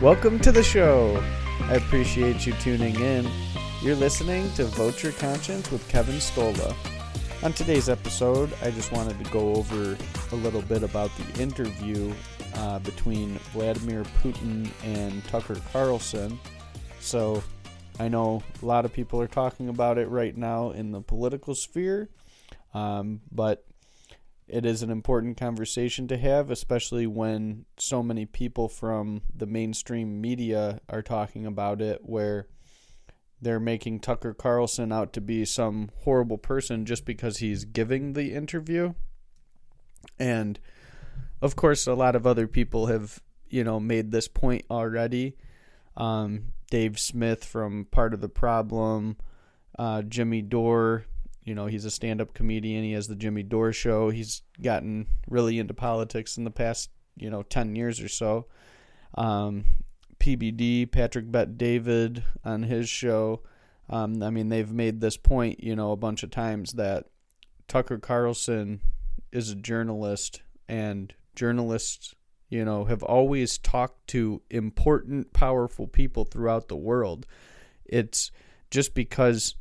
Welcome to the show. I appreciate you tuning in. You're listening to Vote Your Conscience with Kevin Stolla. On today's episode, I just wanted to go over a little bit about the interview uh, between Vladimir Putin and Tucker Carlson. So, I know a lot of people are talking about it right now in the political sphere, um, but it is an important conversation to have, especially when so many people from the mainstream media are talking about it, where they're making Tucker Carlson out to be some horrible person just because he's giving the interview. And of course, a lot of other people have, you know, made this point already. Um, Dave Smith from Part of the Problem, uh, Jimmy Dore, you know, he's a stand up comedian. He has the Jimmy Dore show. He's gotten really into politics in the past, you know, 10 years or so. Um, PBD, Patrick Bet David on his show. Um, I mean, they've made this point, you know, a bunch of times that Tucker Carlson is a journalist and journalists, you know, have always talked to important, powerful people throughout the world. It's just because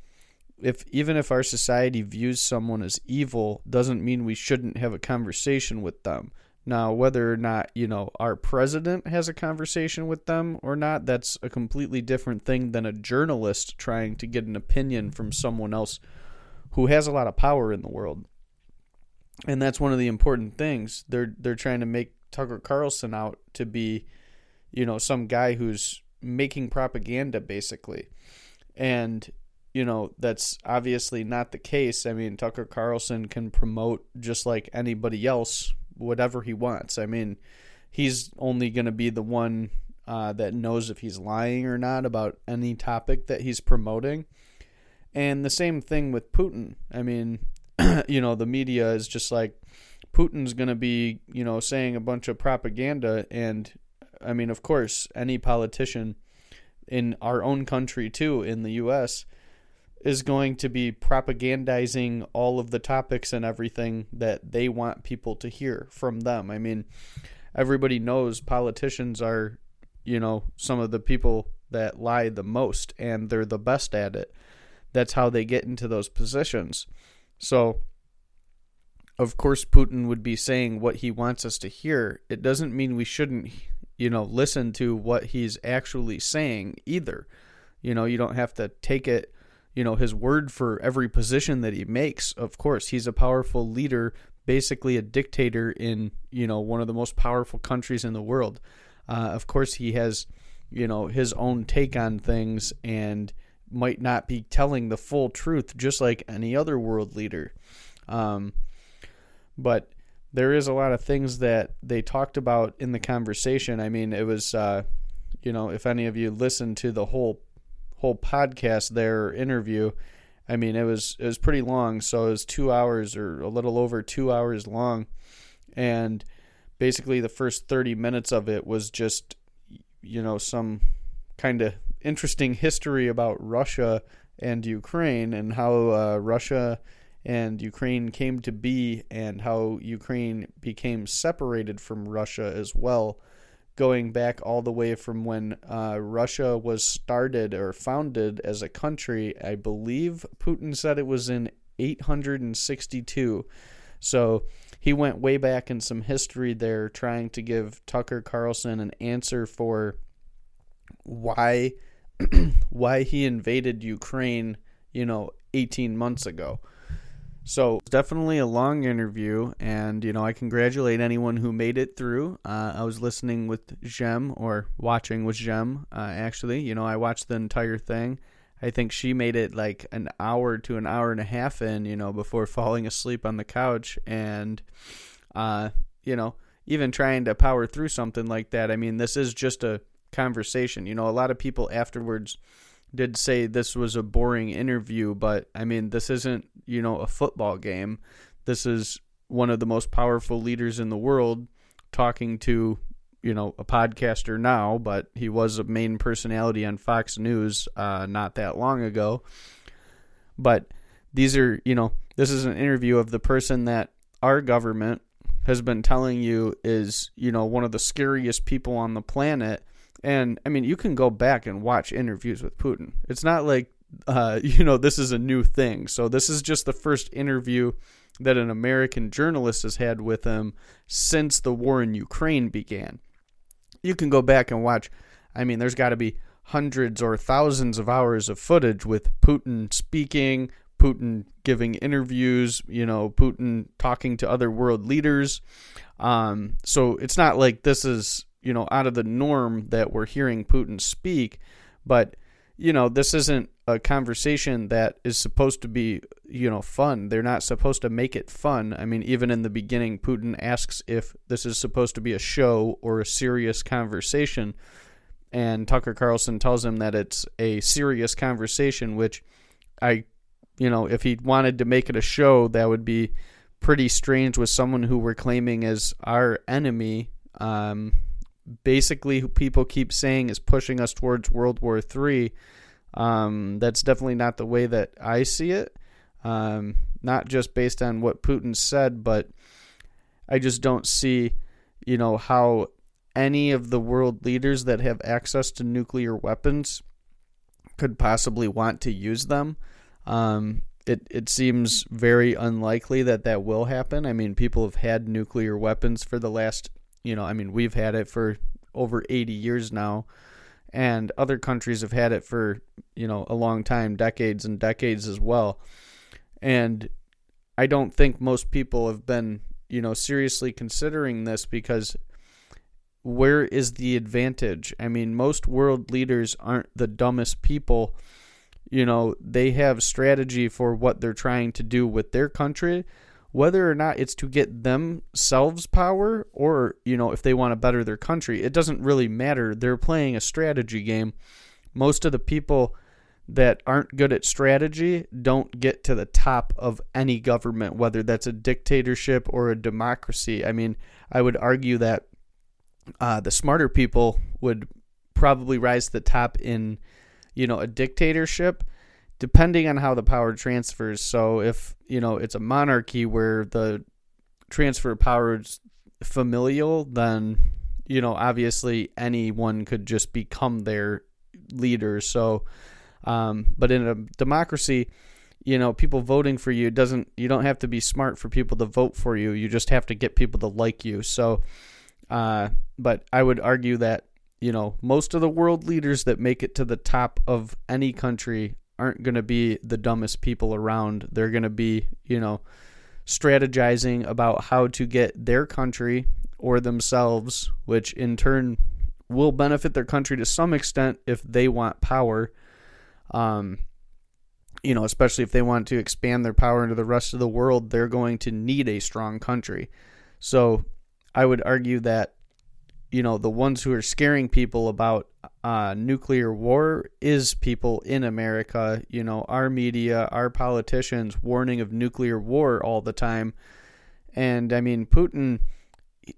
if even if our society views someone as evil doesn't mean we shouldn't have a conversation with them. Now whether or not you know our president has a conversation with them or not that's a completely different thing than a journalist trying to get an opinion from someone else who has a lot of power in the world. And that's one of the important things. They're they're trying to make Tucker Carlson out to be you know some guy who's making propaganda basically. And you know, that's obviously not the case. I mean, Tucker Carlson can promote just like anybody else whatever he wants. I mean, he's only going to be the one uh, that knows if he's lying or not about any topic that he's promoting. And the same thing with Putin. I mean, you know, the media is just like Putin's going to be, you know, saying a bunch of propaganda. And I mean, of course, any politician in our own country, too, in the U.S., is going to be propagandizing all of the topics and everything that they want people to hear from them. I mean, everybody knows politicians are, you know, some of the people that lie the most and they're the best at it. That's how they get into those positions. So, of course, Putin would be saying what he wants us to hear. It doesn't mean we shouldn't, you know, listen to what he's actually saying either. You know, you don't have to take it you know his word for every position that he makes of course he's a powerful leader basically a dictator in you know one of the most powerful countries in the world. Uh, of course he has you know his own take on things and might not be telling the full truth just like any other world leader. Um, but there is a lot of things that they talked about in the conversation. I mean it was uh, you know if any of you listened to the whole whole podcast there interview. I mean, it was it was pretty long, so it was two hours or a little over two hours long, and basically the first thirty minutes of it was just, you know, some kind of interesting history about Russia and Ukraine and how uh, Russia and Ukraine came to be and how Ukraine became separated from Russia as well going back all the way from when uh, Russia was started or founded as a country. I believe Putin said it was in 862. So he went way back in some history there, trying to give Tucker Carlson an answer for why why he invaded Ukraine, you know, 18 months ago. So definitely a long interview, and you know I congratulate anyone who made it through. Uh, I was listening with Jem or watching with Jem. Uh, actually, you know I watched the entire thing. I think she made it like an hour to an hour and a half in, you know, before falling asleep on the couch, and uh, you know even trying to power through something like that. I mean, this is just a conversation. You know, a lot of people afterwards did say this was a boring interview, but I mean, this isn't, you know, a football game. This is one of the most powerful leaders in the world talking to, you know, a podcaster now, but he was a main personality on Fox News uh, not that long ago. But these are, you know, this is an interview of the person that our government has been telling you is, you know, one of the scariest people on the planet And I mean, you can go back and watch interviews with Putin. It's not like uh, you know this is a new thing. So this is just the first interview that an American journalist has had with him since the war in Ukraine began. You can go back and watch. I mean, there's got to be hundreds or thousands of hours of footage with Putin speaking, Putin giving interviews, you know, Putin talking to other world leaders. Um, so it's not like this is, you know, out of the norm that we're hearing Putin speak, but, you know, this isn't a conversation that is supposed to be, you know, fun. They're not supposed to make it fun. I mean, even in the beginning, Putin asks if this is supposed to be a show or a serious conversation. And Tucker Carlson tells him that it's a serious conversation, which I, you know, if he wanted to make it a show, that would be pretty strange with someone who we're claiming as our enemy. Um, basically, people keep saying is pushing us towards World War III um, that's definitely not the way that I see it. Um, not just based on what Putin said, but I just don't see, you know, how any of the world leaders that have access to nuclear weapons could possibly want to use them. Um, it it seems very unlikely that that will happen. I mean, people have had nuclear weapons for the last, you know, I mean, we've had it for over 80 years now and other countries have had it for you know a long time decades and decades as well. And i don't think most people have been you know seriously considering this because where is the advantage? I mean most world leaders aren't the dumbest people. You know they have strategy for what they're trying to do with their country whether or not it's to get themselves power or you know if they want to better their country it doesn't really matter. They're playing a strategy game. Most of the people that aren't good at strategy don't get to the top of any government whether that's a dictatorship or a democracy. I mean i would argue that uh, the smarter people would probably rise to the top in you know a dictatorship depending on how the power transfers. So if you know it's a monarchy where the transfer of power is familial, then you know obviously anyone could just become their leader. So, um, but in a democracy, you know people voting for you doesn't. You don't have to be smart for people to vote for you. You just have to get people to like you. So, uh, but I would argue that you know most of the world leaders that make it to the top of any country aren't going to be the dumbest people around. They're going to be, you know, strategizing about how to get their country or themselves, which in turn will benefit their country to some extent if they want power. Um, you know, especially if they want to expand their power into the rest of the world, they're going to need a strong country. So I would argue that you know the ones who are scaring people about uh, nuclear war is people in America. You know, our media, our politicians warning of nuclear war all the time. And I mean, Putin,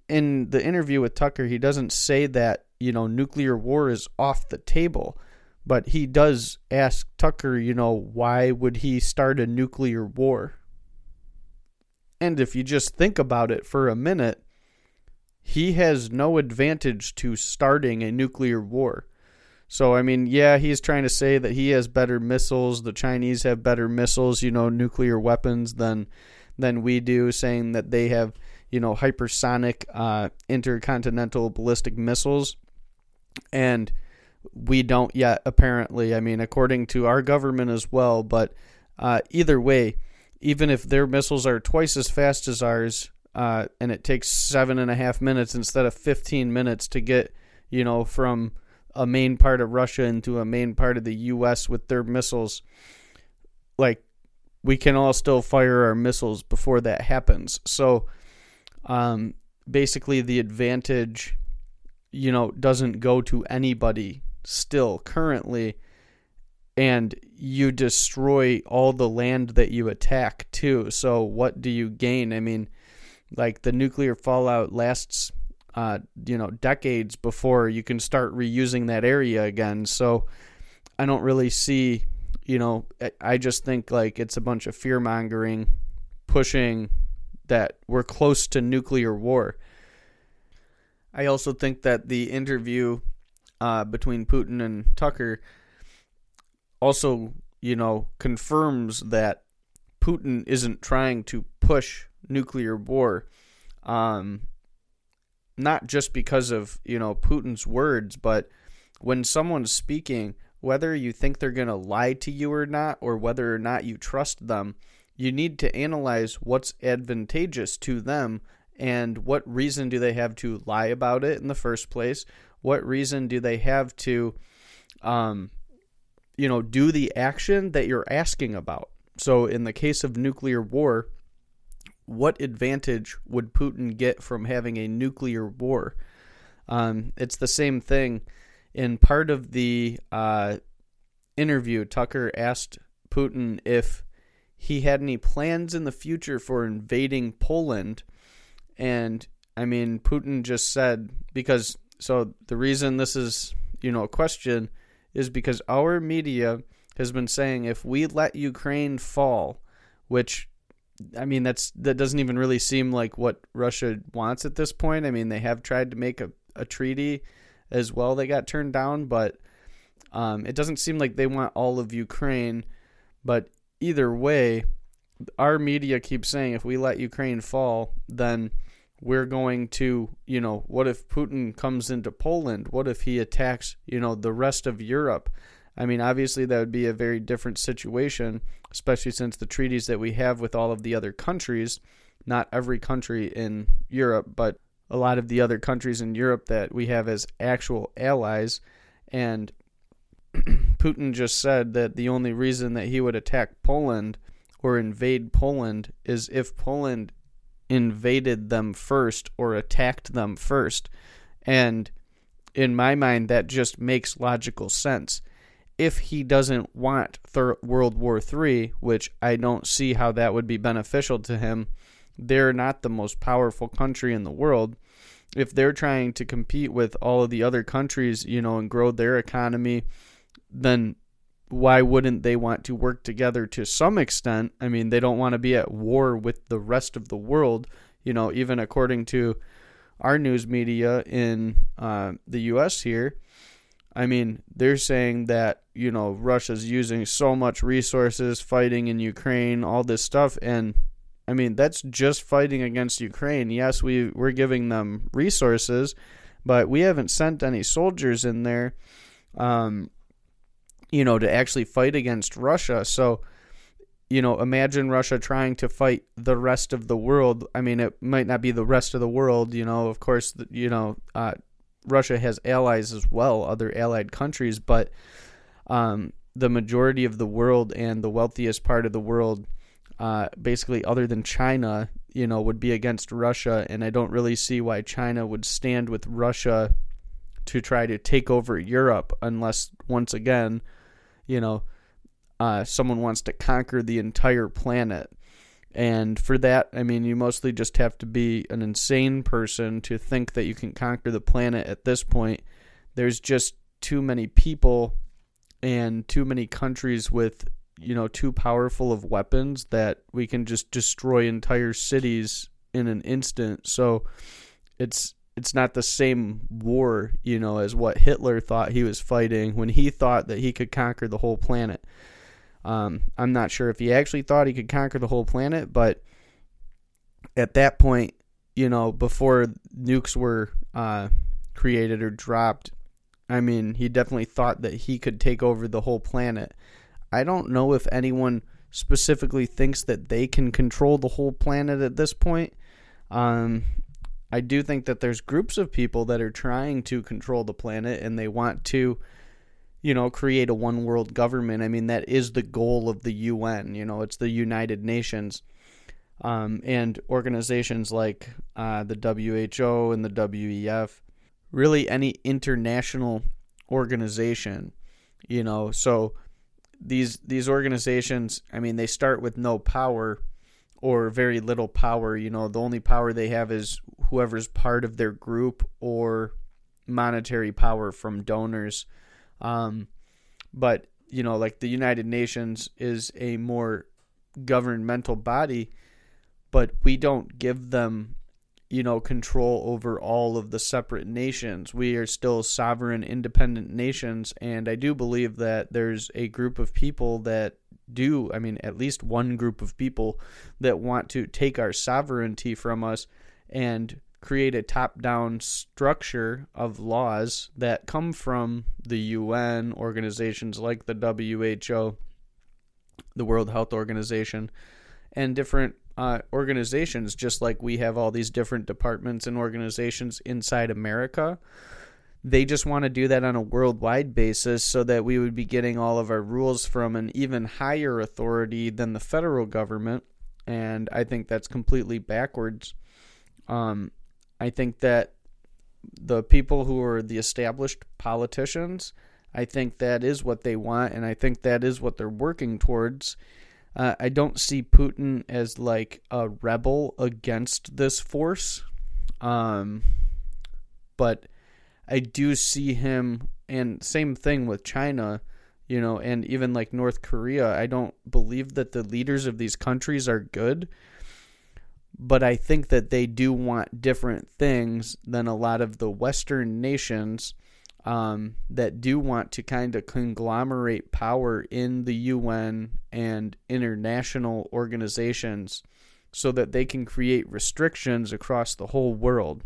in the interview with Tucker, he doesn't say that you know nuclear war is off the table, but he does ask Tucker, you know, why would he start a nuclear war? And if you just think about it for a minute he has no advantage to starting a nuclear war. So, I mean, yeah, he's trying to say that he has better missiles. The Chinese have better missiles, you know, nuclear weapons than than we do, saying that they have, you know, hypersonic uh, intercontinental ballistic missiles. And we don't yet, apparently. I mean, according to our government as well. But uh, either way, even if their missiles are twice as fast as ours, uh, and it takes seven and a half minutes instead of 15 minutes to get, you know, from a main part of Russia into a main part of the U.S. with their missiles. Like, we can all still fire our missiles before that happens. So, um, basically, the advantage, you know, doesn't go to anybody still currently. And you destroy all the land that you attack too. So, what do you gain? I mean, like the nuclear fallout lasts uh, you know decades before you can start reusing that area again. So i don't really see you know i just think like it's a bunch of fear mongering pushing that we're close to nuclear war. I also think that the interview uh, between Putin and Tucker also, you know, confirms that Putin isn't trying to push nuclear war. Um, not just because of, you know, Putin's words, but when someone's speaking, whether you think they're going to lie to you or not, or whether or not you trust them, you need to analyze what's advantageous to them and what reason do they have to lie about it in the first place? What reason do they have to, um, you know, do the action that you're asking about? So, in the case of nuclear war, what advantage would Putin get from having a nuclear war? Um, it's the same thing. In part of the uh, interview, Tucker asked Putin if he had any plans in the future for invading Poland. And I mean, Putin just said, because, so the reason this is, you know, a question is because our media has been saying if we let Ukraine fall, which I mean that's that doesn't even really seem like what Russia wants at this point. I mean they have tried to make a, a treaty as well. They got turned down, but um, it doesn't seem like they want all of Ukraine. But either way, our media keeps saying if we let Ukraine fall, then we're going to, you know, what if Putin comes into Poland? What if he attacks, you know, the rest of Europe? I mean, obviously, that would be a very different situation, especially since the treaties that we have with all of the other countries, not every country in Europe, but a lot of the other countries in Europe that we have as actual allies. And Putin just said that the only reason that he would attack Poland or invade Poland is if Poland invaded them first or attacked them first. And in my mind, that just makes logical sense. If he doesn't want Third World War III, which I don't see how that would be beneficial to him, they're not the most powerful country in the world. If they're trying to compete with all of the other countries, you know, and grow their economy then why wouldn't they want to work together to some extent? I mean, they don't want to be at war with the rest of the world. You know, even according to our news media in uh, the U.S. here, I mean, they're saying that you know Russia's using so much resources fighting in Ukraine, all this stuff, and I mean that's just fighting against Ukraine. Yes, we we're giving them resources, but we haven't sent any soldiers in there. Um, you know, to actually fight against Russia. So, you know, imagine Russia trying to fight the rest of the world. I mean, it might not be the rest of the world, you know, of course, you know, uh, Russia has allies as well, other allied countries, but um, the majority of the world and the wealthiest part of the world, uh, basically, other than China, you know, would be against Russia. And I don't really see why China would stand with Russia to try to take over Europe unless, once again, you know, uh, someone wants to conquer the entire planet. And for that, I mean, you mostly just have to be an insane person to think that you can conquer the planet at this point. There's just too many people and too many countries with, you know, too powerful of weapons that we can just destroy entire cities in an instant. So it's it's not the same war, you know, as what Hitler thought he was fighting when he thought that he could conquer the whole planet. Um, I'm not sure if he actually thought he could conquer the whole planet, but at that point, you know, before nukes were uh, created or dropped, I mean, he definitely thought that he could take over the whole planet. I don't know if anyone specifically thinks that they can control the whole planet at this point. Um, I do think that there's groups of people that are trying to control the planet and they want to, you know, create a one world government. I mean, that is the goal of the UN. You know, it's the United Nations. Um, and organizations like uh, the WHO and the WEF, really any international organization, you know. So these these organizations, I mean, they start with no power or very little power. You know, the only power they have is whoever's part of their group or monetary power from donors. Um, but you know, like the United Nations is a more governmental body, but we don't give them you know, control over all of the separate nations. We are still sovereign, independent nations, and I do believe that there's a group of people that do, I mean, at least one group of people that want to take our sovereignty from us and create a top down structure of laws that come from the UN, organizations like the WHO, the World Health Organization, and different uh, organizations, just like we have all these different departments and organizations inside America. They just want to do that on a worldwide basis so that we would be getting all of our rules from an even higher authority than the federal government. And I think that's completely backwards. Um, I think that the people who are the established politicians, I think that is what they want, and I think that is what they're working towards. Uh, I don't see Putin as like a rebel against this force, um, but I do see him, and same thing with China, you know, and even like North Korea. I don't believe that the leaders of these countries are good, but I think that they do want different things than a lot of the Western nations um, that do want to kind of conglomerate power in the UN and international organizations so that they can create restrictions across the whole world.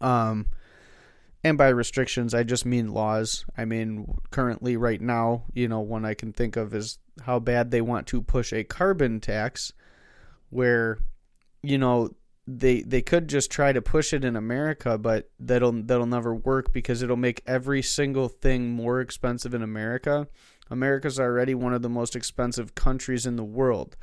Um, and by restrictions, I just mean laws. I mean, currently, right now, you know, one I can think of is how bad they want to push a carbon tax where, you know, they they could just try to push it in America, but that'll that'll never work because it'll make every single thing more expensive in America. America's already one of the most expensive countries in the world.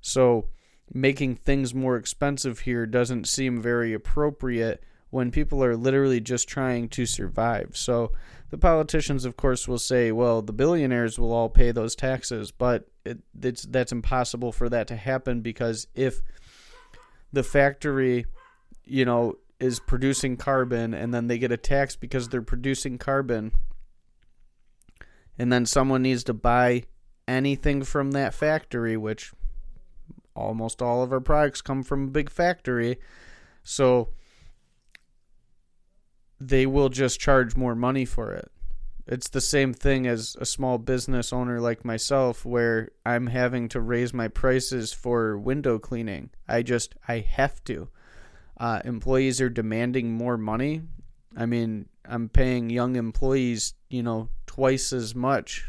So making things more expensive here doesn't seem very appropriate when people are literally just trying to survive. So the politicians of course will say, well, the billionaires will all pay those taxes, but it, it's that's impossible for that to happen because if the factory, you know, is producing carbon and then they get a tax because they're producing carbon. And then someone needs to buy anything from that factory, which almost all of our products come from a big factory. So they will just charge more money for it. It's the same thing as a small business owner like myself where I'm having to raise my prices for window cleaning. I just, I have to. Uh, employees are demanding more money. I mean, I'm paying young employees, you know, twice as much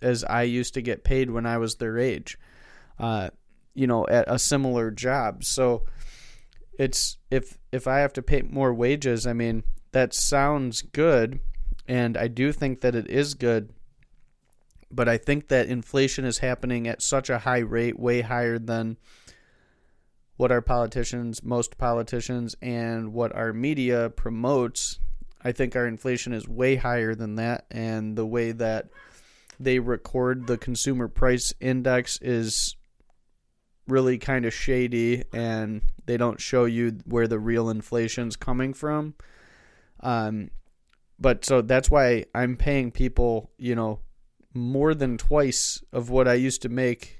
as I used to get paid when I was their age, uh, you know, at a similar job. So it's, if, if I have to pay more wages, I mean, that sounds good and I do think that it is good. But I think that inflation is happening at such a high rate, way higher than what our politicians, most politicians, and what our media promotes. I think our inflation is way higher than that, and the way that they record the consumer price index is really kind of shady, and they don't show you where the real inflation's coming from. Um, but so that's why I'm paying people, you know, more than twice of what I used to make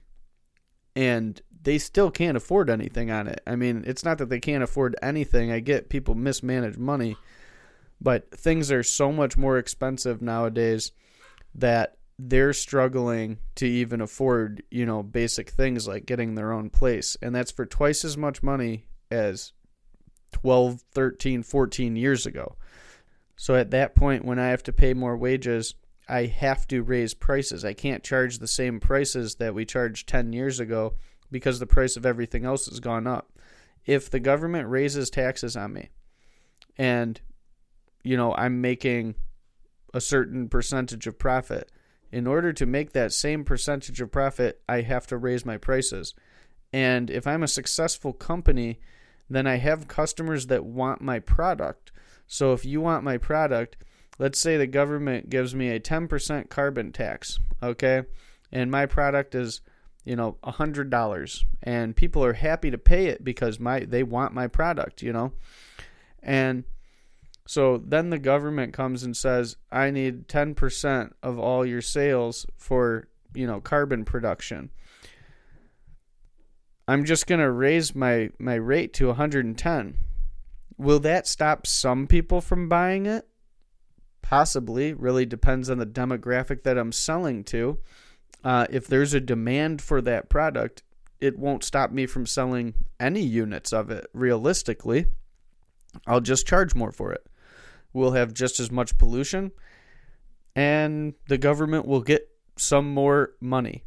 and they still can't afford anything on it. I mean, it's not that they can't afford anything. I get people mismanage money, but things are so much more expensive nowadays that they're struggling to even afford, you know, basic things like getting their own place. And that's for twice as much money as 12, 13, 14 years ago. So at that point, when I have to pay more wages, I have to raise prices. I can't charge the same prices that we charged 10 years ago because the price of everything else has gone up. If the government raises taxes on me and you know, I'm making a certain percentage of profit, in order to make that same percentage of profit, I have to raise my prices. And if I'm a successful company, then I have customers that want my product. So if you want my product, let's say the government gives me a 10% carbon tax, okay? And my product is, you know, $100 and people are happy to pay it because my they want my product, you know? And so then the government comes and says, "I need 10% of all your sales for, you know, carbon production." I'm just going to raise my my rate to 110 will that stop some people from buying it? Possibly. Really depends on the demographic that I'm selling to. Uh, if there's a demand for that product, it won't stop me from selling any units of it realistically. I'll just charge more for it. We'll have just as much pollution, and the government will get some more money.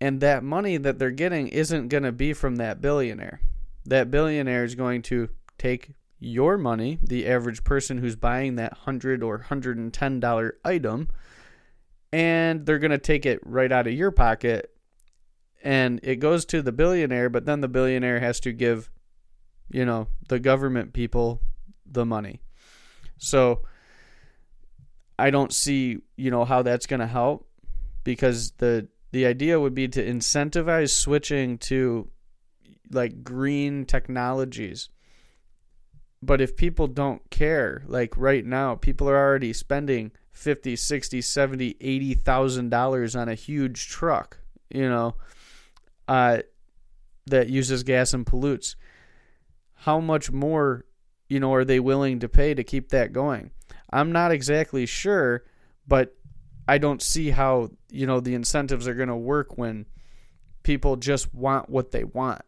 And that money that they're getting isn't going to be from that billionaire. That billionaire is going to take your money, the average person who's buying that 100 or $110 item, and they're to take it right out of your pocket and it goes to the billionaire, but then the billionaire has to give, you know, the government people the money. So I don't see, you know, how that's to help because the the idea would be to incentivize switching to like green technologies. But if people don't care, like right now, people are already spending 50, 60, 70, 80,000 dollars on a huge truck, you know, uh, that uses gas and pollutes. How much more, you know, are they willing to pay to keep that going? I'm not exactly sure, but I don't see how, you know, the incentives are going to work when people just want what they want.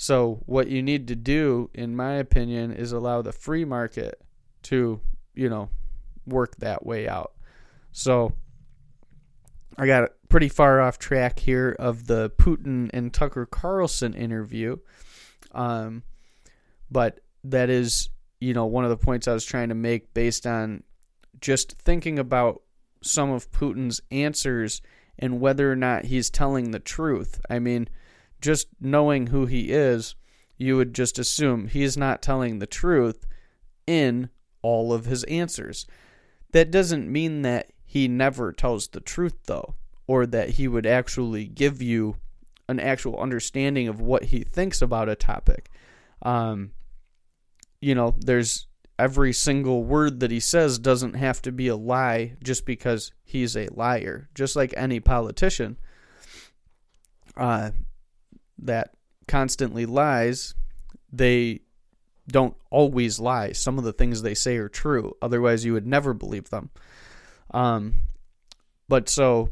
So, what you need to do, in my opinion, is allow the free market to, you know, work that way out. So, I got pretty far off track here of the Putin and Tucker Carlson interview. Um, but that is, you know, one of the points I was trying to make based on just thinking about some of Putin's answers and whether or not he's telling the truth. I mean, just knowing who he is, you would just assume he's not telling the truth in all of his answers. That doesn't mean that he never tells the truth, though or that he would actually give you an actual understanding of what he thinks about a topic. Um, you know, there's every single word that he says doesn't have to be a lie just because he's a liar, just like any politician uh, that constantly lies. They don't always lie. Some of the things they say are true. Otherwise, you would never believe them. Um, but so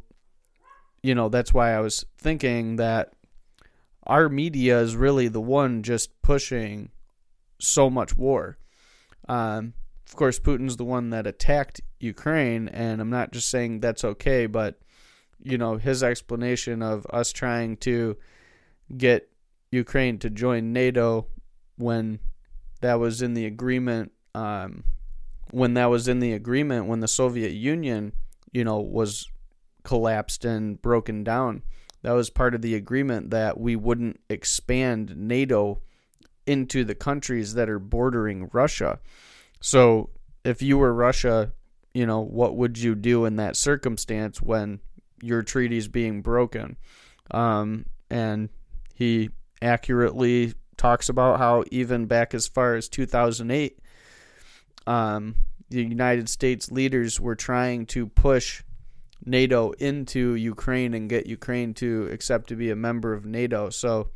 you know, that's why I was thinking that our media is really the one just pushing so much war. Um, of course, Putin's the one that attacked Ukraine, and I'm not just saying that's okay, but you know, his explanation of us trying to get Ukraine to join NATO when that was in the agreement, um, when that was in the agreement, when the Soviet Union, you know, was collapsed and broken down. That was part of the agreement that we wouldn't expand NATO into the countries that are bordering Russia. So, if you were Russia, you know, what would you do in that circumstance when your treaty is being broken? Um, and he accurately talks about how even back as far as 2008, um, the United States leaders were trying to push NATO into Ukraine and get Ukraine to accept to be a member of NATO. So,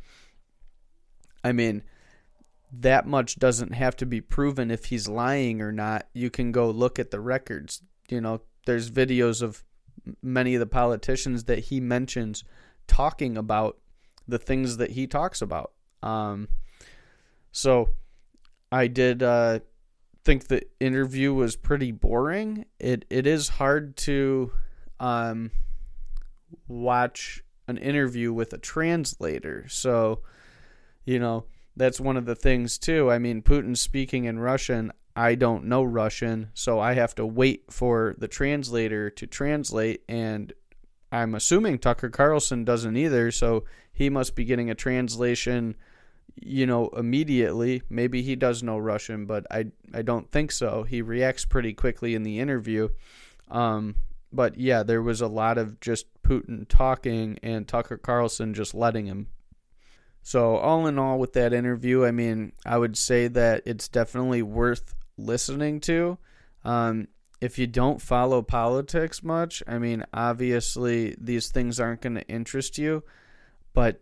I mean, that much doesn't have to be proven if he's lying or not. You can go look at the records. You know, there's videos of many of the politicians that he mentions talking about the things that he talks about. Um, so, I did uh, think the interview was pretty boring. It it is hard to um, watch an interview with a translator. So, you know, that's one of the things too. I mean, Putin speaking in Russian. I don't know Russian, so I have to wait for the translator to translate and I'm assuming Tucker Carlson doesn't either, so he must be getting a translation, you know, immediately. Maybe he does know Russian, but I I don't think so. He reacts pretty quickly in the interview. Um, but yeah, there was a lot of just Putin talking and Tucker Carlson just letting him. So, all in all, with that interview, I mean, I would say that it's definitely worth listening to. Um, if you don't follow politics much, I mean, obviously these things aren't going to interest you, but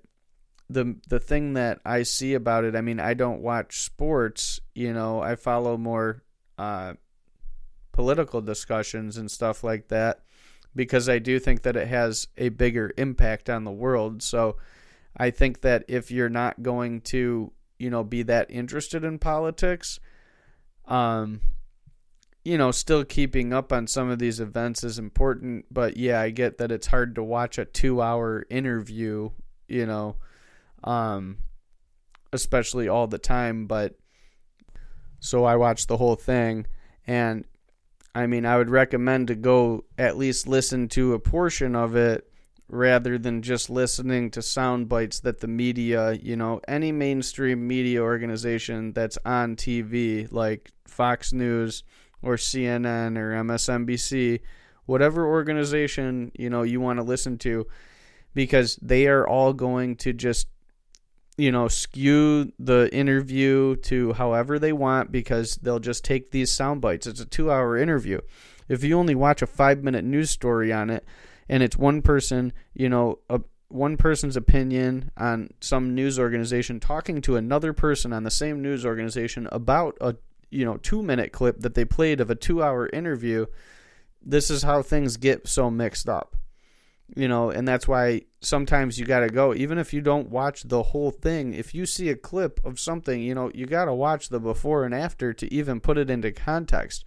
the the thing that I see about it, I mean, I don't watch sports, you know, I follow more uh, political discussions and stuff like that because I do think that it has a bigger impact on the world. So I think that if you're not going to, you know, be that interested in politics, um, you know, still keeping up on some of these events is important. But yeah, I get that it's hard to watch a two hour interview, you know, um, especially all the time. But so I watched the whole thing. And I mean, I would recommend to go at least listen to a portion of it rather than just listening to sound bites that the media, you know, any mainstream media organization that's on TV, like Fox News or CNN or MSNBC, whatever organization, you know, you want to listen to, because they are all going to just you know, skew the interview to however they want because they'll just take these sound bites. It's a two hour interview. If you only watch a five minute news story on it and it's one person, you know, a, one person's opinion on some news organization talking to another person on the same news organization about a you know two minute clip that they played of a two hour interview this is how things get so mixed up you know, and that's why sometimes you got to go, even if you don't watch the whole thing. If you see a clip of something, you know, you got to watch the before and after to even put it into context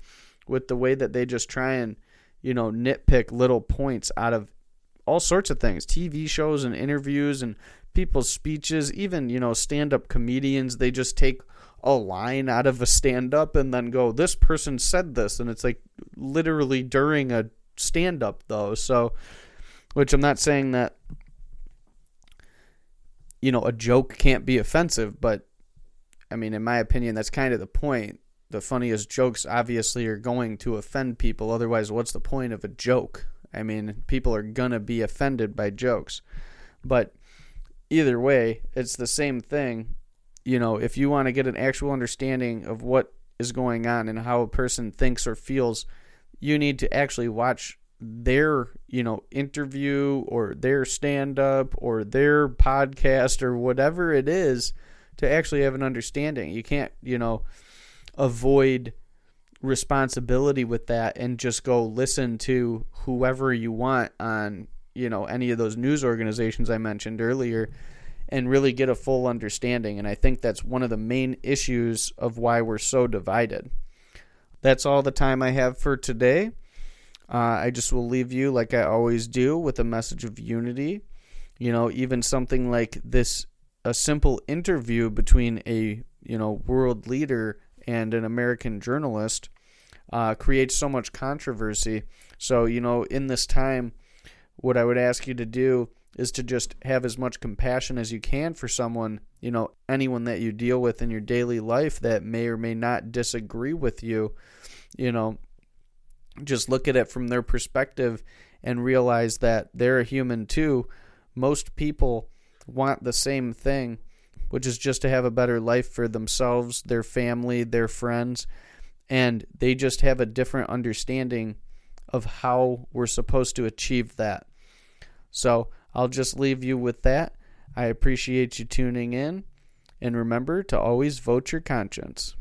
with the way that they just try and, you know, nitpick little points out of all sorts of things TV shows and interviews and people's speeches, even, you know, stand up comedians. They just take a line out of a stand up and then go, this person said this. And it's like literally during a stand up, though. So, which I'm not saying that you know a joke can't be offensive, but I mean, in my opinion, that's kind of the point. The funniest jokes obviously are going to offend people. Otherwise, what's the point of a joke? I mean, people are gonna be offended by jokes. But either way, it's the same thing. You know, if you want to get an actual understanding of what is going on and how a person thinks or feels, you need to actually watch their you know interview or their stand up or their podcast or whatever it is to actually have an understanding. You can't you know avoid responsibility with that and just go listen to whoever you want on you know any of those news organizations I mentioned earlier and really get a full understanding and I think that's one of the main issues of why we're so divided that's all the time I have for today uh, I just will leave you, like I always do, with a message of unity. You know, even something like this, a simple interview between a you know world leader and an American journalist, uh, creates so much controversy. So you know, in this time, what I would ask you to do is to just have as much compassion as you can for someone, you know, anyone that you deal with in your daily life that may or may not disagree with you, you know, just look at it from their perspective and realize that they're a human too. Most people want the same thing, which is just to have a better life for themselves, their family, their friends, and they just have a different understanding of how we're supposed to achieve that. So I'll just leave you with that. I appreciate you tuning in, and remember to always vote your conscience.